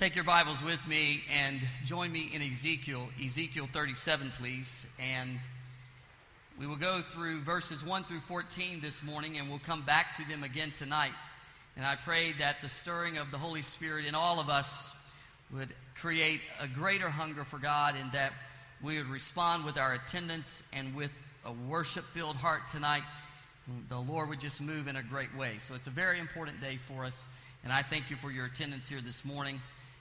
Take your Bibles with me and join me in Ezekiel, Ezekiel 37, please. And we will go through verses 1 through 14 this morning, and we'll come back to them again tonight. And I pray that the stirring of the Holy Spirit in all of us would create a greater hunger for God and that we would respond with our attendance and with a worship filled heart tonight. The Lord would just move in a great way. So it's a very important day for us. And I thank you for your attendance here this morning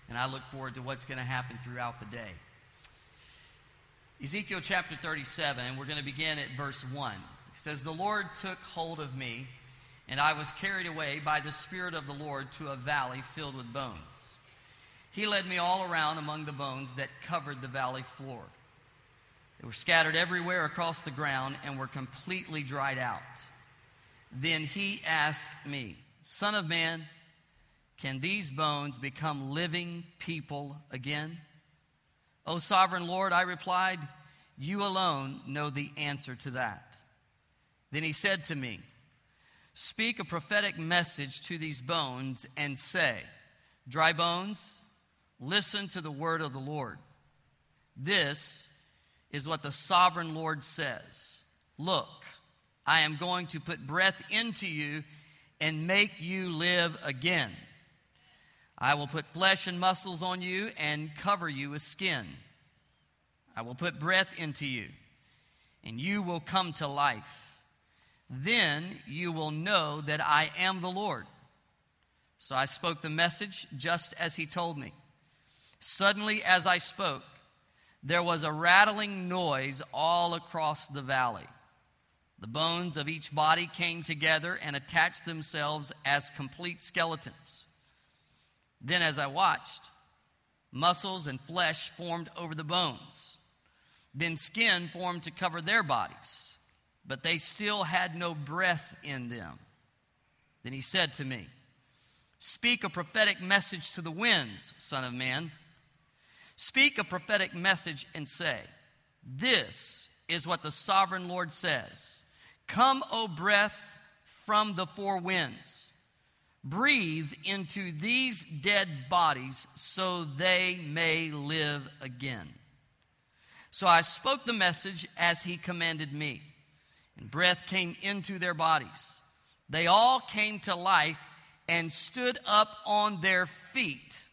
and I look forward to what's going to happen throughout the day. Ezekiel chapter 37, and we're going to begin at verse 1. It says, The Lord took hold of me, and I was carried away by the Spirit of the Lord to a valley filled with bones. He led me all around among the bones that covered the valley floor. They were scattered everywhere across the ground and were completely dried out. Then he asked me, Son of man, can these bones become living people again? O sovereign Lord, I replied, You alone know the answer to that. Then he said to me, Speak a prophetic message to these bones and say, Dry bones, listen to the word of the Lord. This is what the sovereign Lord says Look, I am going to put breath into you and make you live again. I will put flesh and muscles on you and cover you with skin. I will put breath into you, and you will come to life. Then you will know that I am the Lord. So I spoke the message just as he told me. Suddenly, as I spoke, there was a rattling noise all across the valley. The bones of each body came together and attached themselves as complete skeletons. Then, as I watched, muscles and flesh formed over the bones. Then skin formed to cover their bodies, but they still had no breath in them. Then he said to me, Speak a prophetic message to the winds, Son of Man. Speak a prophetic message and say, This is what the sovereign Lord says Come, O breath from the four winds breathe into these dead bodies so they may live again. So I spoke the message as he commanded me, and breath came into their bodies. They all came to life and stood up on their feet,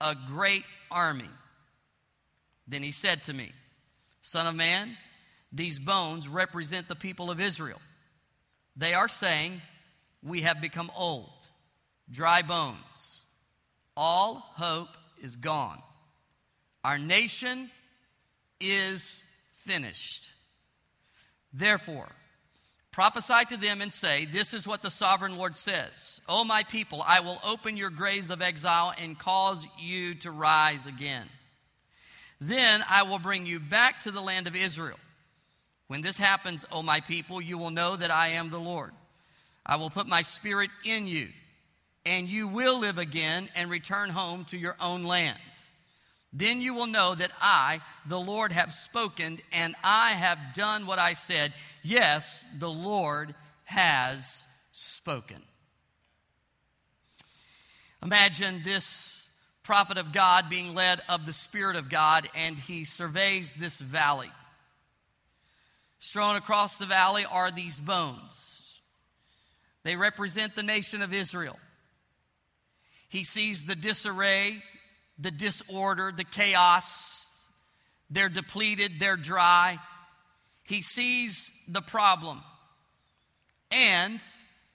a great army. Then he said to me, Son of man, these bones represent the people of Israel. They are saying, We have become old dry bones. All hope is gone. Our nation is finished. Therefore, prophesy to them and say, This is what the sovereign Lord says O my people, I will open your graves of exile and cause you to rise again. Then I will bring you back to the land of Israel. When this happens, O my people, you will know that I am the Lord. I will put my spirit in you and you will live again and return home to your own land. Then you will know that I, the Lord, have spoken and I have done what I said. Yes, the Lord has spoken. Imagine this prophet of God being led of the Spirit of God, and he surveys this valley. Strewn across the valley are these bones. They represent the nation of Israel. He sees the disarray, the disorder, the chaos. They're depleted, they're dry. He sees the problem. And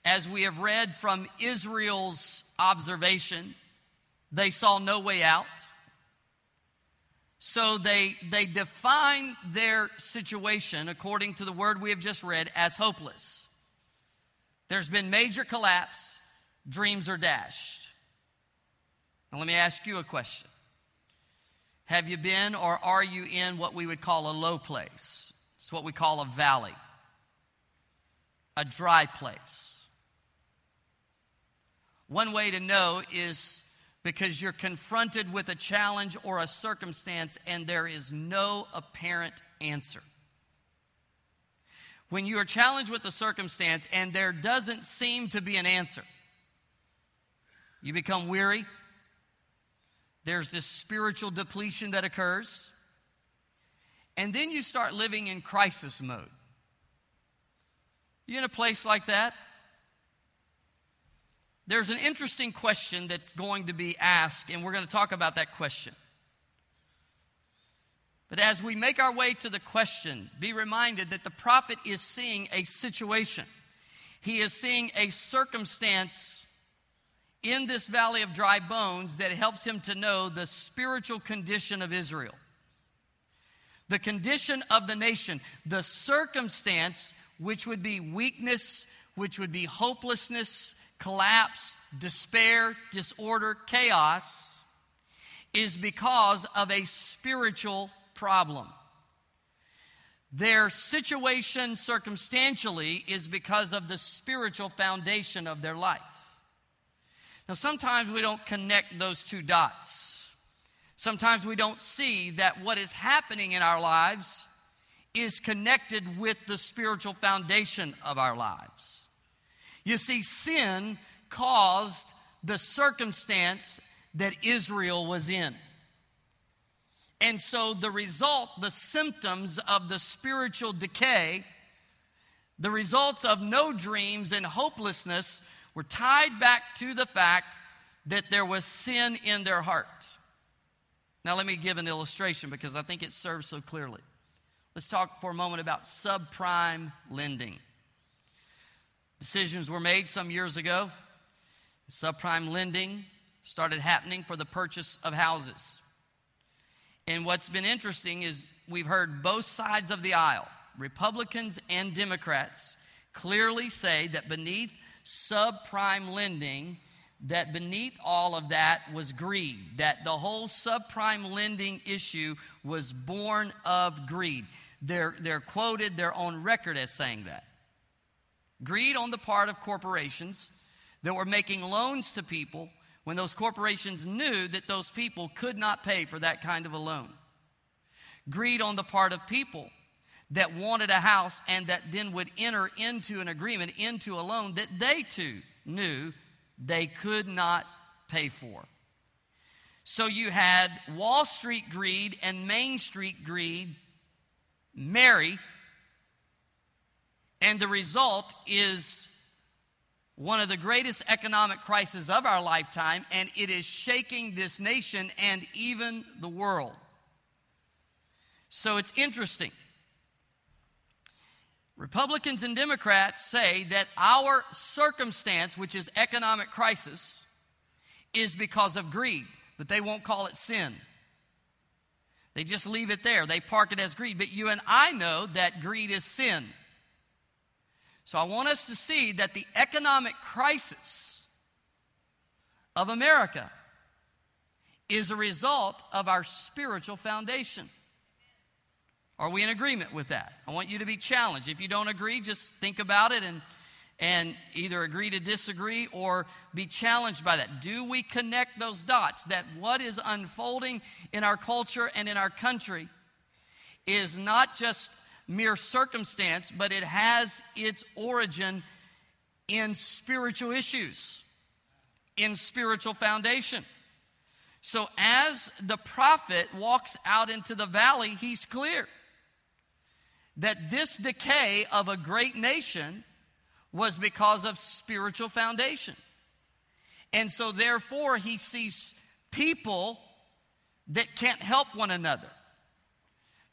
as we have read from Israel's observation, they saw no way out. So they, they define their situation, according to the word we have just read, as hopeless. There's been major collapse, dreams are dashed. Now, let me ask you a question. Have you been or are you in what we would call a low place? It's what we call a valley, a dry place. One way to know is because you're confronted with a challenge or a circumstance and there is no apparent answer. When you are challenged with a circumstance and there doesn't seem to be an answer, you become weary, There's this spiritual depletion that occurs. And then you start living in crisis mode. You're in a place like that? There's an interesting question that's going to be asked, and we're going to talk about that question. But as we make our way to the question, be reminded that the prophet is seeing a situation. He is seeing a circumstance in this valley of dry bones that helps him to know the spiritual condition of Israel. The condition of the nation, the circumstance which would be weakness, which would be hopelessness, collapse, despair, disorder, chaos, is because of a spiritual problem. Their situation circumstantially is because of the spiritual foundation of their life. Now, sometimes we don't connect those two dots. Sometimes we don't see that what is happening in our lives is connected with the spiritual foundation of our lives. You see, sin caused the circumstance that Israel was in. And so the result, the symptoms of the spiritual decay, the results of no dreams and hopelessness were tied back to the fact that there was sin in their heart. Now, let me give an illustration because I think it serves so clearly. Let's talk for a moment about subprime lending. Decisions were made some years ago. Subprime lending started happening for the purchase of houses. And what's been interesting is we've heard both sides of the aisle, Republicans and Democrats, clearly say that beneath subprime lending, that beneath all of that was greed, that the whole subprime lending issue was born of greed. They're, they're quoted, they're on record as saying that. Greed on the part of corporations that were making loans to people when those corporations knew that those people could not pay for that kind of a loan. Greed on the part of people that wanted a house and that then would enter into an agreement, into a loan that they too knew they could not pay for. So you had Wall Street greed and Main Street greed marry, and the result is one of the greatest economic crises of our lifetime, and it is shaking this nation and even the world. So it's interesting. Republicans and Democrats say that our circumstance, which is economic crisis, is because of greed, but they won't call it sin. They just leave it there. They park it as greed. But you and I know that greed is sin. So I want us to see that the economic crisis of America is a result of our spiritual foundation. Are we in agreement with that? I want you to be challenged. If you don't agree, just think about it and, and either agree to disagree or be challenged by that. Do we connect those dots that what is unfolding in our culture and in our country is not just mere circumstance, but it has its origin in spiritual issues, in spiritual foundation. So, as the prophet walks out into the valley, he's clear that this decay of a great nation was because of spiritual foundation. And so, therefore, he sees people that can't help one another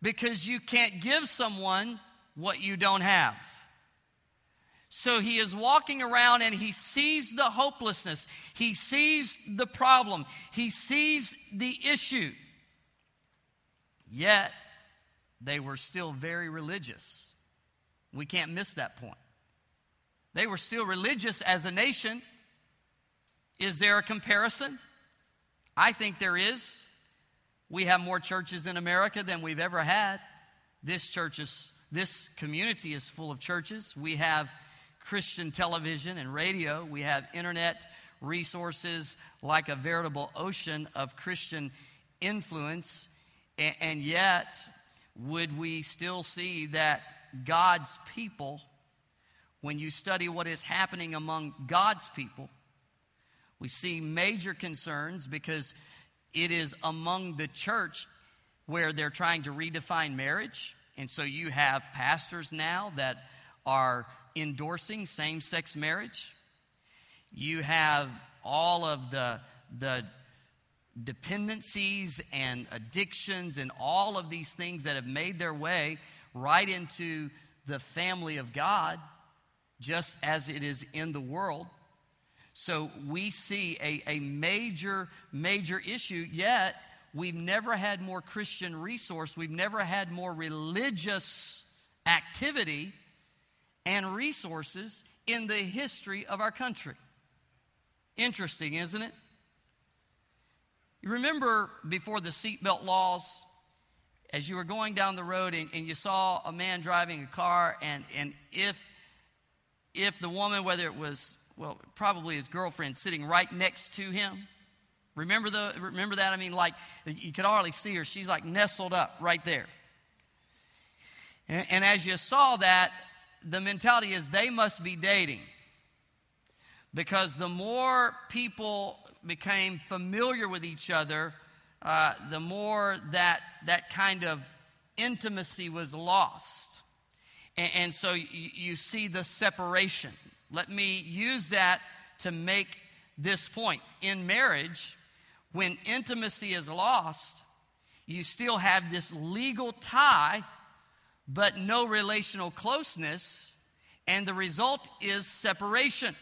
because you can't give someone what you don't have. So he is walking around and he sees the hopelessness. He sees the problem. He sees the issue. Yet, they were still very religious. We can't miss that point. They were still religious as a nation. Is there a comparison? I think there is. We have more churches in America than we've ever had. This church is, this community is full of churches. We have Christian television and radio. We have internet resources like a veritable ocean of Christian influence. And, yet, would we still see that God's people, when you study what is happening among God's people, we see major concerns because it is among the church where they're trying to redefine marriage. And so you have pastors now that are endorsing same sex marriage. You have all of the, the dependencies and addictions and all of these things that have made their way right into the family of God, just as it is in the world. So we see a, a major, major issue, yet we've never had more Christian resource, we've never had more religious activity and resources in the history of our country. Interesting, isn't it? Remember before the seatbelt laws, as you were going down the road and, and you saw a man driving a car, and, and if, if the woman, whether it was, well, probably his girlfriend, sitting right next to him, remember, the, remember that? I mean, like, you could hardly see her. She's like nestled up right there. And, and as you saw that, the mentality is they must be dating. Because the more people became familiar with each other, uh, the more that that kind of intimacy was lost. And, and so you, you see the separation. Let me use that to make this point. In marriage, when intimacy is lost, you still have this legal tie, but no relational closeness, and the result is separation.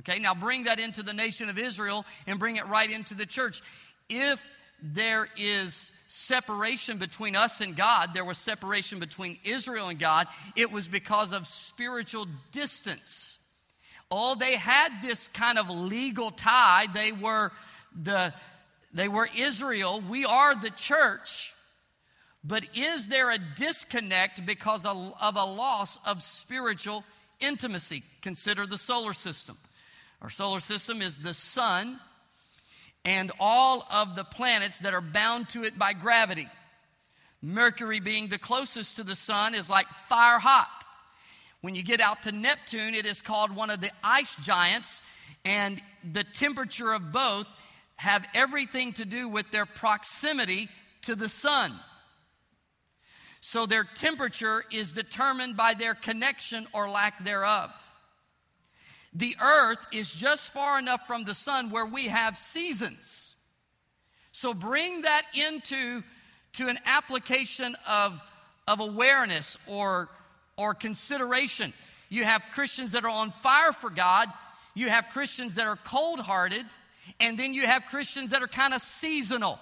Okay, now bring that into the nation of Israel and bring it right into the church. If there is separation between us and God, there was separation between Israel and God, it was because of spiritual distance. All they had this kind of legal tie. They were the they were Israel. We are the church. But is there a disconnect because of, a loss of spiritual intimacy? Consider the solar system. Our solar system is the sun and all of the planets that are bound to it by gravity. Mercury, being the closest to the sun, is like fire hot. When you get out to Neptune, it is called one of the ice giants, and the temperature of both have everything to do with their proximity to the sun. So their temperature is determined by their connection or lack thereof. The earth is just far enough from the sun where we have seasons. So bring that into to an application of, of awareness or, or consideration. You have Christians that are on fire for God, you have Christians that are cold hearted, and then you have Christians that are kind of seasonal.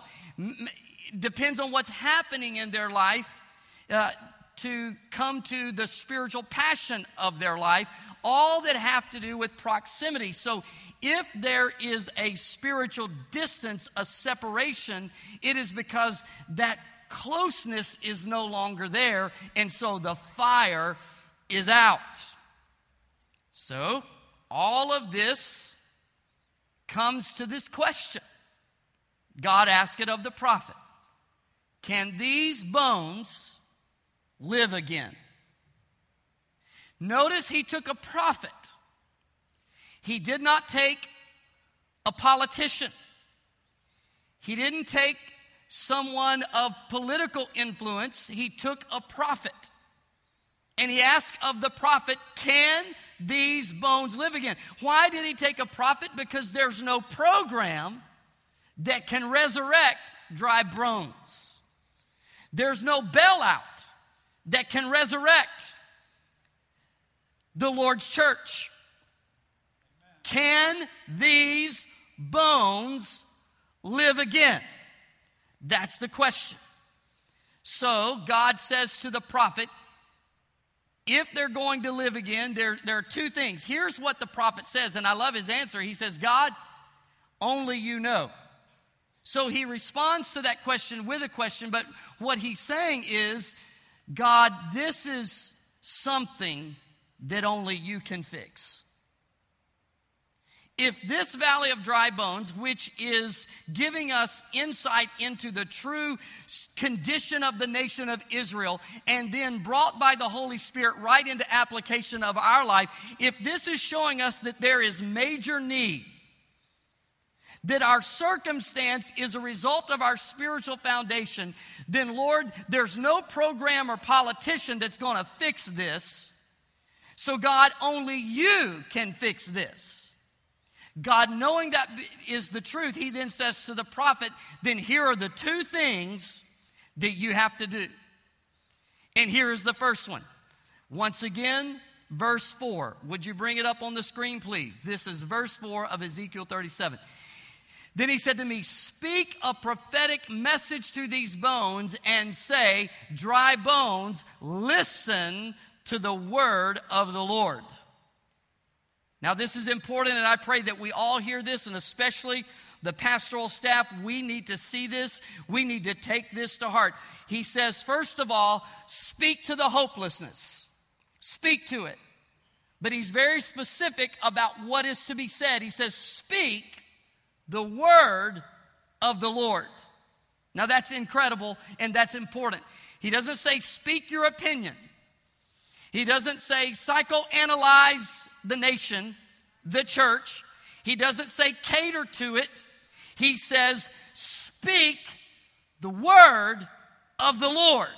Depends on what's happening in their life uh, to come to the spiritual passion of their life all that have to do with proximity. So if there is a spiritual distance, a separation, it is because that closeness is no longer there, and so the fire is out. So, all of this comes to this question. God asked it of the prophet Can these bones live again? Notice he took a prophet. He did not take a politician. He didn't take someone of political influence. He took a prophet. And he asked of the prophet, Can these bones live again? Why did he take a prophet? Because there's no program that can resurrect dry bones. There's no bailout that can resurrect the Lord's church. Can these bones live again? That's the question. So God says to the prophet, if they're going to live again, there, there are two things. Here's what the prophet says, and I love his answer. He says, God, only you know. So he responds to that question with a question, but what he's saying is, God, this is something that only you can fix. If this valley of dry bones, which is giving us insight into the true condition of the nation of Israel, and then brought by the Holy Spirit right into application of our life, if this is showing us that there is major need, that our circumstance is a result of our spiritual foundation, then Lord, there's no program or politician that's going to fix this. So, God, only you can fix this. God, knowing that is the truth, he then says to the prophet, then here are the two things that you have to do. And here is the first one. Once again, verse 4. Would you bring it up on the screen, please? This is verse 4 of Ezekiel 37. Then he said to me, Speak a prophetic message to these bones and say, Dry bones, listen to the word of the Lord. Now, this is important, and I pray that we all hear this, and especially the pastoral staff, we need to see this. We need to take this to heart. He says, first of all, speak to the hopelessness, speak to it. But he's very specific about what is to be said. He says, Speak the word of the Lord. Now, that's incredible and that's important. He doesn't say, Speak your opinion. He doesn't say, Psychoanalyze the nation, the church. He doesn't say, Cater to it. He says, Speak the word of the Lord.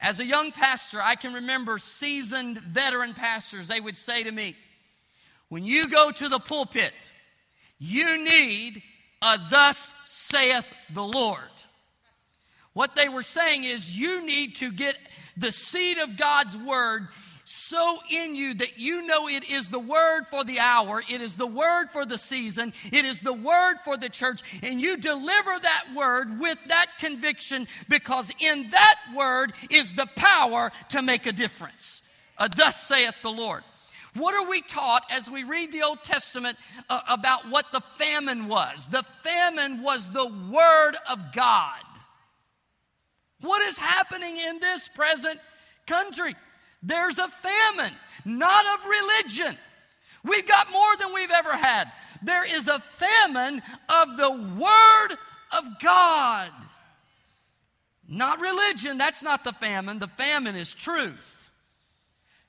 As a young pastor, I can remember seasoned veteran pastors, they would say to me, When you go to the pulpit, you need a thus saith the Lord. What they were saying is, you need to get the seed of God's word so in you that you know it is the word for the hour, it is the word for the season, it is the word for the church, and you deliver that word with that conviction because in that word is the power to make a difference. Uh, thus saith the Lord. What are we taught as we read the Old Testament uh, about what the famine was? The famine was the Word of God. What is happening in this present country? There's a famine, not of religion. We've got more than we've ever had. There is a famine of the Word of God. Not religion, that's not the famine. The famine is truth.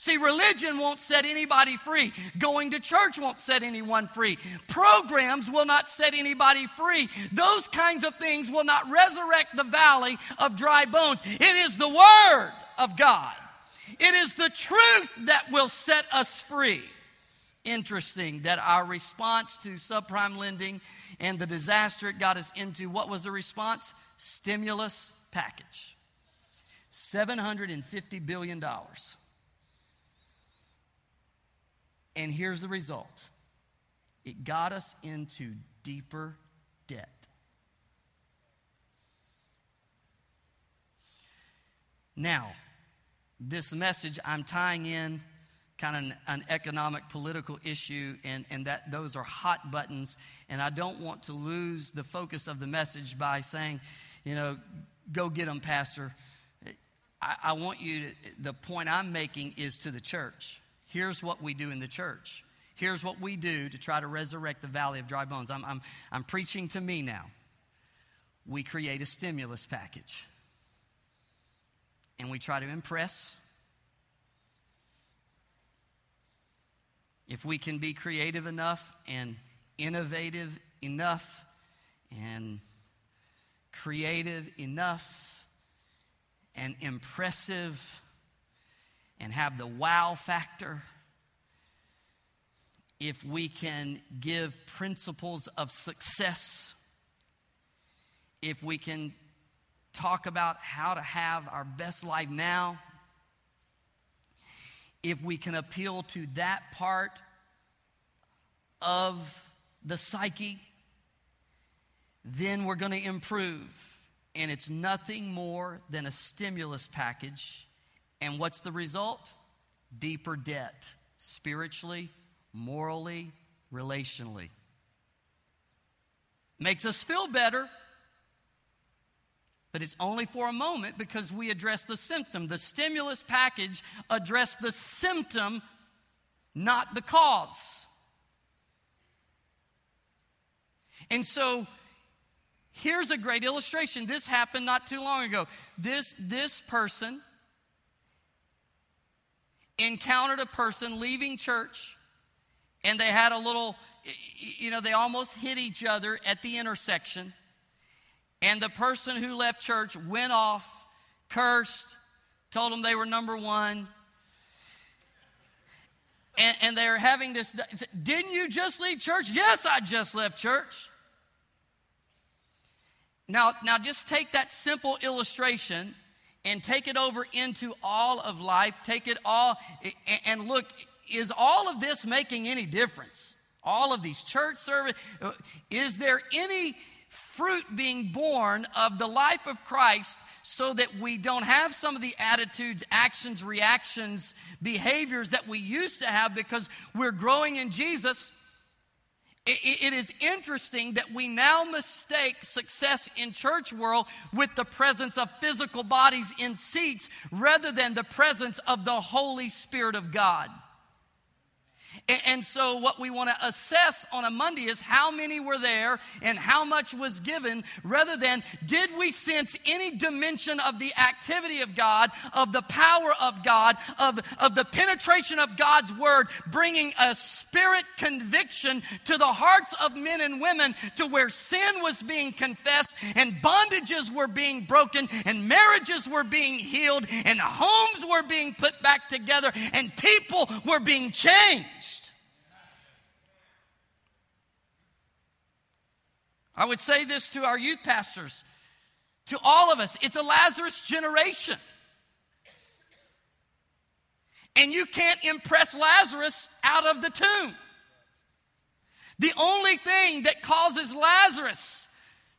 See, religion won't set anybody free. Going to church won't set anyone free. Programs will not set anybody free. Those kinds of things will not resurrect the valley of dry bones. It is the Word of God it is the truth that will set us free. Interesting that our response to subprime lending and the disaster it got us into, what was the response? Stimulus package. $750 billion. And here's the result. It got us into deeper debt. Now, this message, I'm tying in kind of an, an, economic political issue and, and that those are hot buttons and i don't want to lose the focus of the message by saying you know go get them pastor. I, I want you to, the point i'm making is to the church here's what we do in the church. Here's what we do to try to resurrect the valley of dry bones. I'm, I'm, I'm preaching to me now. We create a stimulus package. And we try to impress. If we can be creative enough and innovative enough and creative enough and impressive and have the wow factor, if we can give principles of success, if we can talk about how to have our best life now, if we can appeal to that part of the psyche, then we're going to improve. And it's nothing more than a stimulus package. And what's the result? Deeper debt, spiritually, morally, relationally. Makes us feel better but it's only for a moment because we address the symptom. The stimulus package addressed the symptom, not the cause. And so here's a great illustration. This happened not too long ago. This, this person encountered a person leaving church, and they had a little you know, they almost hit each other at the intersection. And the person who left church went off, cursed, told them they were number one. And, and they're having this. Didn't you just leave church? Yes, I just left church. Now, now just take that simple illustration and take it over into all of life. Take it all and look, is all of this making any difference? All of these church service, is there any fruit being born of the life of Christ so that we don't have some of the attitudes, actions, reactions, behaviors that we used to have because we're growing in Jesus? It is interesting that we now mistake success in church world with the presence of physical bodies in seats rather than the presence of the Holy Spirit of God. And so, what we want to assess on a Monday is how many were there and how much was given, rather than did we sense any dimension of the activity of God, of the power of God, of, of the penetration of God's word, bringing a spirit conviction to the hearts of men and women to where sin was being confessed and bondages were being broken and marriages were being healed and homes were being put back together and people were being changed. I would say this to our youth pastors, to all of us it's a Lazarus generation. And you can't impress Lazarus out of the tomb. The only thing that causes Lazarus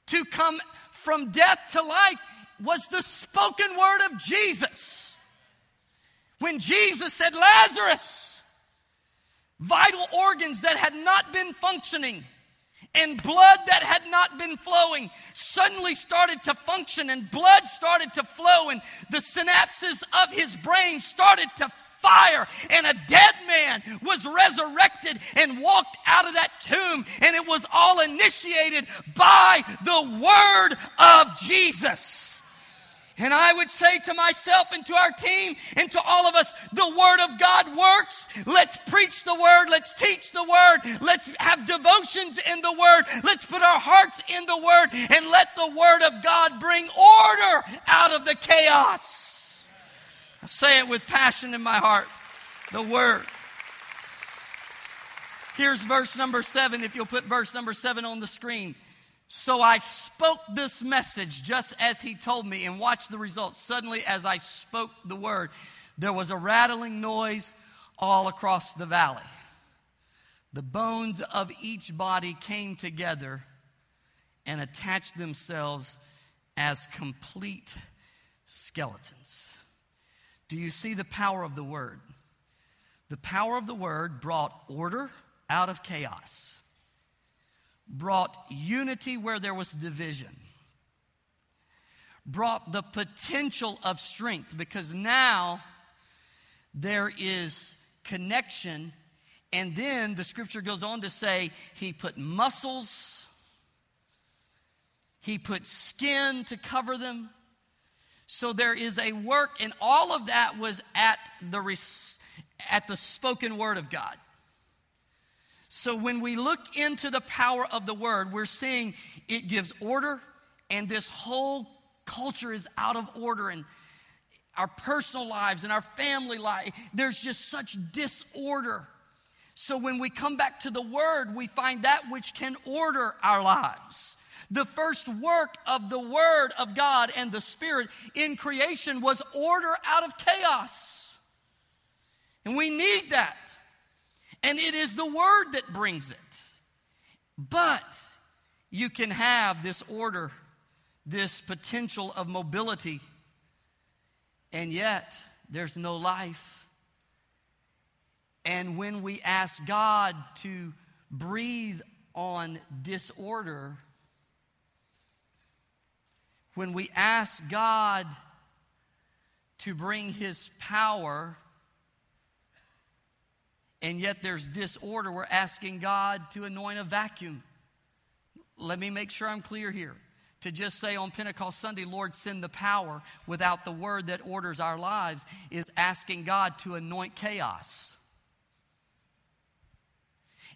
to come from death to life was the spoken word of Jesus. When Jesus said, Lazarus, vital organs that had not been functioning and blood that had not been flowing suddenly started to function and blood started to flow and the synapses of his brain started to fire and a dead man was resurrected and walked out of that tomb and it was all initiated by the word of Jesus and I would say to myself and to our team and to all of us, the Word of God works. Let's preach the Word. Let's teach the Word. Let's have devotions in the Word. Let's put our hearts in the Word and let the Word of God bring order out of the chaos. I say it with passion in my heart. The Word. Here's verse number seven, if you'll put verse number seven on the screen. So I spoke this message just as he told me, and watch the results. Suddenly, as I spoke the word, there was a rattling noise all across the valley. The bones of each body came together and attached themselves as complete skeletons. Do you see the power of the word? The power of the word brought order out of chaos brought unity where there was division, brought the potential of strength because now there is connection. And then the scripture goes on to say he put muscles, he put skin to cover them. So there is a work, and all of that was at the, at the spoken word of God. So when we look into the power of the word, we're seeing it gives order, and this whole culture is out of order, and our personal lives and our family life, there's just such disorder. So when we come back to the word, we find that which can order our lives. The first work of the Word of God and the Spirit in creation was order out of chaos. And we need that and it is the word that brings it. But you can have this order, this potential of mobility, and yet there's no life. And when we ask God to breathe on disorder, when we ask God to bring His power, and yet there's disorder. We're asking God to anoint a vacuum. Let me make sure I'm clear here. To just say on Pentecost Sunday, Lord, send the power without the word that orders our lives is asking God to anoint chaos.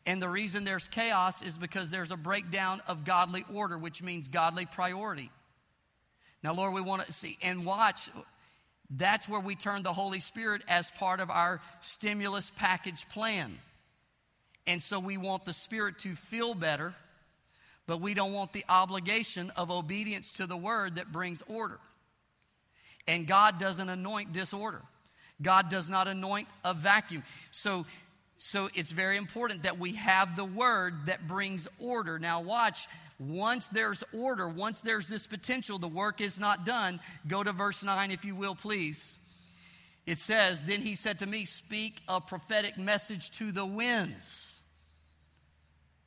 And the reason there's chaos is because there's a breakdown of godly order, which means godly priority. Now, Lord, we want to see and watch. That's where we turn the Holy Spirit as part of our stimulus package plan. And so we want the Spirit to feel better, but we don't want the obligation of obedience to the word that brings order. And God doesn't anoint disorder. God does not anoint a vacuum. So so it's very important that we have the word that brings order. Now, watch, once there's order, once there's this potential, the work is not done. Go to verse 9, if you will, please. It says, Then he said to me, Speak a prophetic message to the winds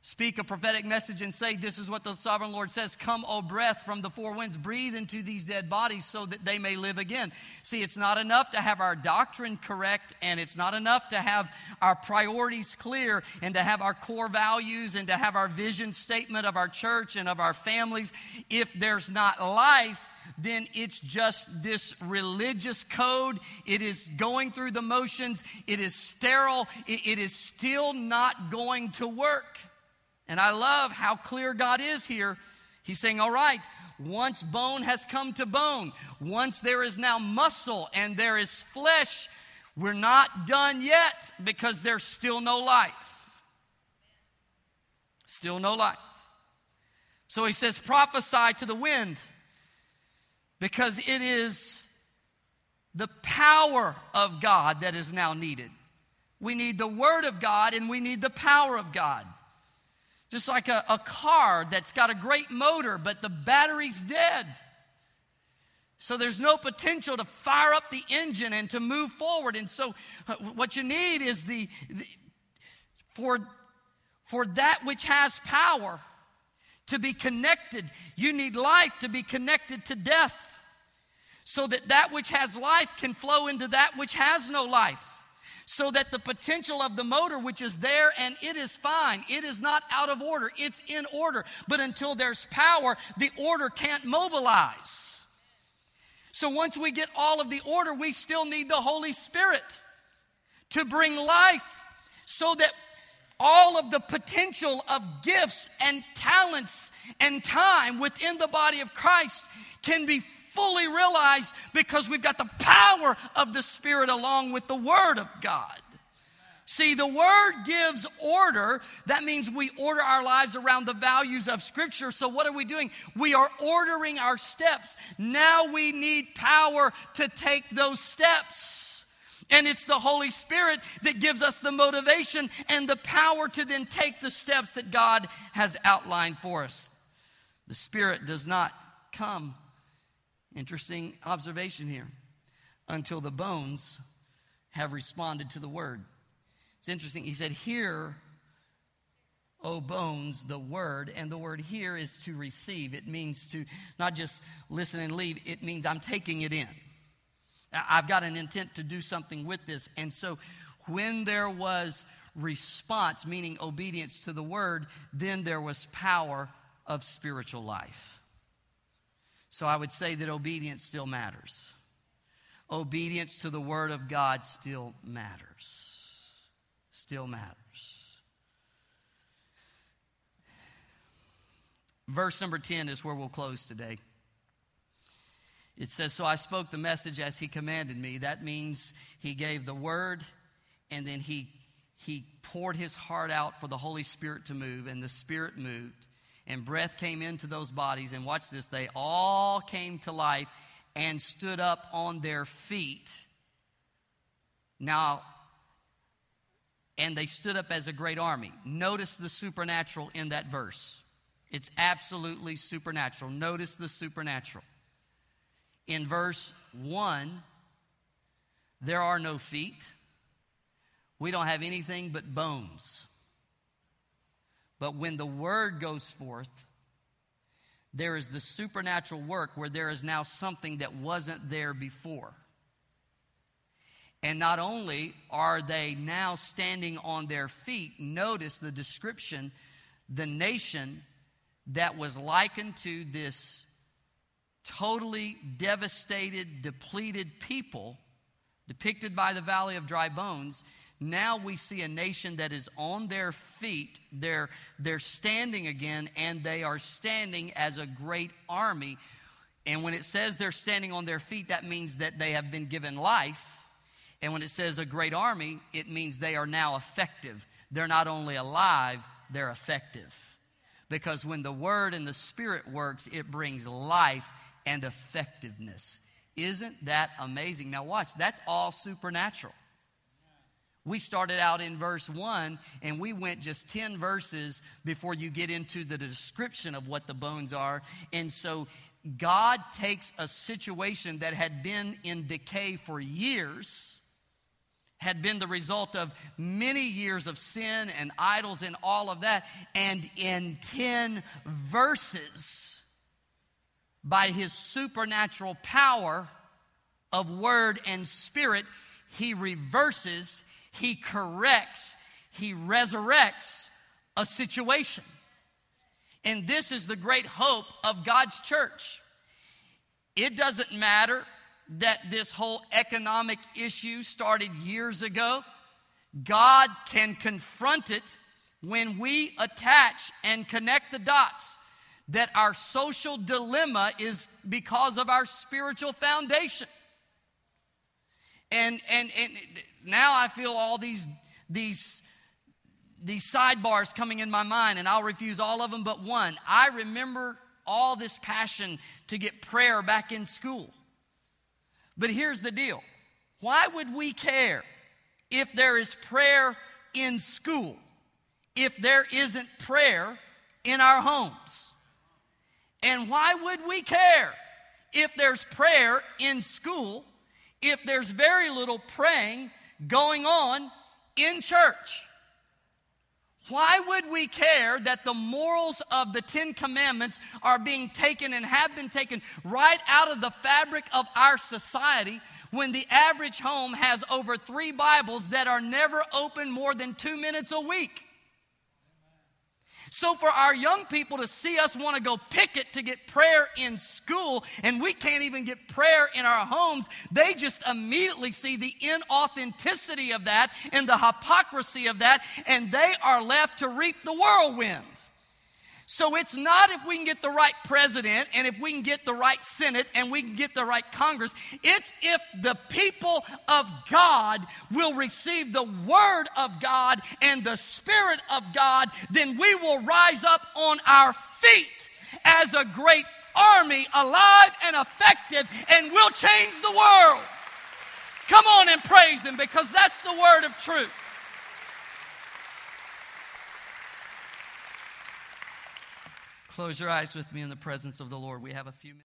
Speak a prophetic message and say, This is what the sovereign Lord says Come, O breath from the four winds, breathe into these dead bodies so that they may live again. See, it's not enough to have our doctrine correct, and it's not enough to have our priorities clear, and to have our core values, and to have our vision statement of our church and of our families. If there's not life, then it's just this religious code. It is going through the motions. It is sterile. it, it is still not going to work. And I love how clear God is here. He's saying, All right, once bone has come to bone, once there is now muscle and there is flesh, we're not done yet because there's still no life. Still no life. So he says, prophesy to the wind because it is the power of God that is now needed. We need the word of God and we need the power of God. Just like a, a car that's got a great motor, but the battery's dead. So there's no potential to fire up the engine and to move forward. And so uh, what you need is the, the for for that which has power to be connected, you need life to be connected to death. So that that which has life can flow into that which has no life so that the potential of the motor, which is there and it is fine, it is not out of order, it's in order. But until there's power, the order can't mobilize. So once we get all of the order, we still need the Holy Spirit to bring life so that all of the potential of gifts and talents and time within the body of Christ can be fully realized because we've got the power of the Spirit along with the Word of God. See, the Word gives order. That means we order our lives around the values of Scripture. So, what are we doing? We are ordering our steps. Now we need power to take those steps. And it's the Holy Spirit that gives us the motivation and the power to then take the steps that God has outlined for us. The Spirit does not come Interesting observation here. Until the bones have responded to the word. It's interesting. He said, Hear, O bones, the word. And the word here is to receive. It means to not just listen and leave, it means I'm taking it in. I've got an intent to do something with this. And so when there was response, meaning obedience to the word, then there was power of spiritual life. So I would say that obedience still matters. Obedience to the Word of God still matters. Still matters. Verse number 10 is where we'll close today. It says, So I spoke the message as he commanded me. That means he gave the word and then he, he poured his heart out for the Holy Spirit to move, and the Spirit moved and breath came into those bodies. And watch this, they all came to life and stood up on their feet. Now, and they stood up as a great army. Notice the supernatural in that verse. It's absolutely supernatural. Notice the supernatural. In verse 1, there are no feet. We don't have anything but bones. But when the word goes forth, there is the supernatural work where there is now something that wasn't there before. And not only are they now standing on their feet, notice the description the nation that was likened to this totally devastated, depleted people, depicted by the Valley of Dry Bones, Now we see a nation that is on their feet. They're, they're standing again, and they are standing as a great army. And when it says they're standing on their feet, that means that they have been given life. And when it says a great army, it means they are now effective. They're not only alive, they're effective. Because when the word and the spirit works, it brings life and effectiveness. Isn't that amazing? Now, watch, that's all supernatural. We started out in verse 1 and we went just 10 verses before you get into the description of what the bones are. And so God takes a situation that had been in decay for years, had been the result of many years of sin and idols and all of that, and in 10 verses, by his supernatural power of word and spirit, he reverses he corrects, He resurrects a situation. And this is the great hope of God's church. It doesn't matter that this whole economic issue started years ago. God can confront it when we attach and connect the dots that our social dilemma is because of our spiritual foundation. And, and, and now I feel all these, these, these sidebars coming in my mind, and I'll refuse all of them but one. I remember all this passion to get prayer back in school. But here's the deal why would we care if there is prayer in school if there isn't prayer in our homes? And why would we care if there's prayer in school if there's very little praying going on in church. Why would we care that the morals of the Ten Commandments are being taken and have been taken right out of the fabric of our society when the average home has over three Bibles that are never open more than two minutes a week? So, for our young people to see us want to go picket to get prayer in school, and we can't even get prayer in our homes, they just immediately see the inauthenticity of that and the hypocrisy of that, and they are left to reap the whirlwind. So it's not if we can get the right president and if we can get the right Senate and we can get the right Congress. It's if the people of God will receive the Word of God and the Spirit of God, then we will rise up on our feet as a great army, alive and effective, and we'll change the world. Come on and praise Him because that's the word of truth. Close your eyes with me in the presence of the Lord. We have a few minutes.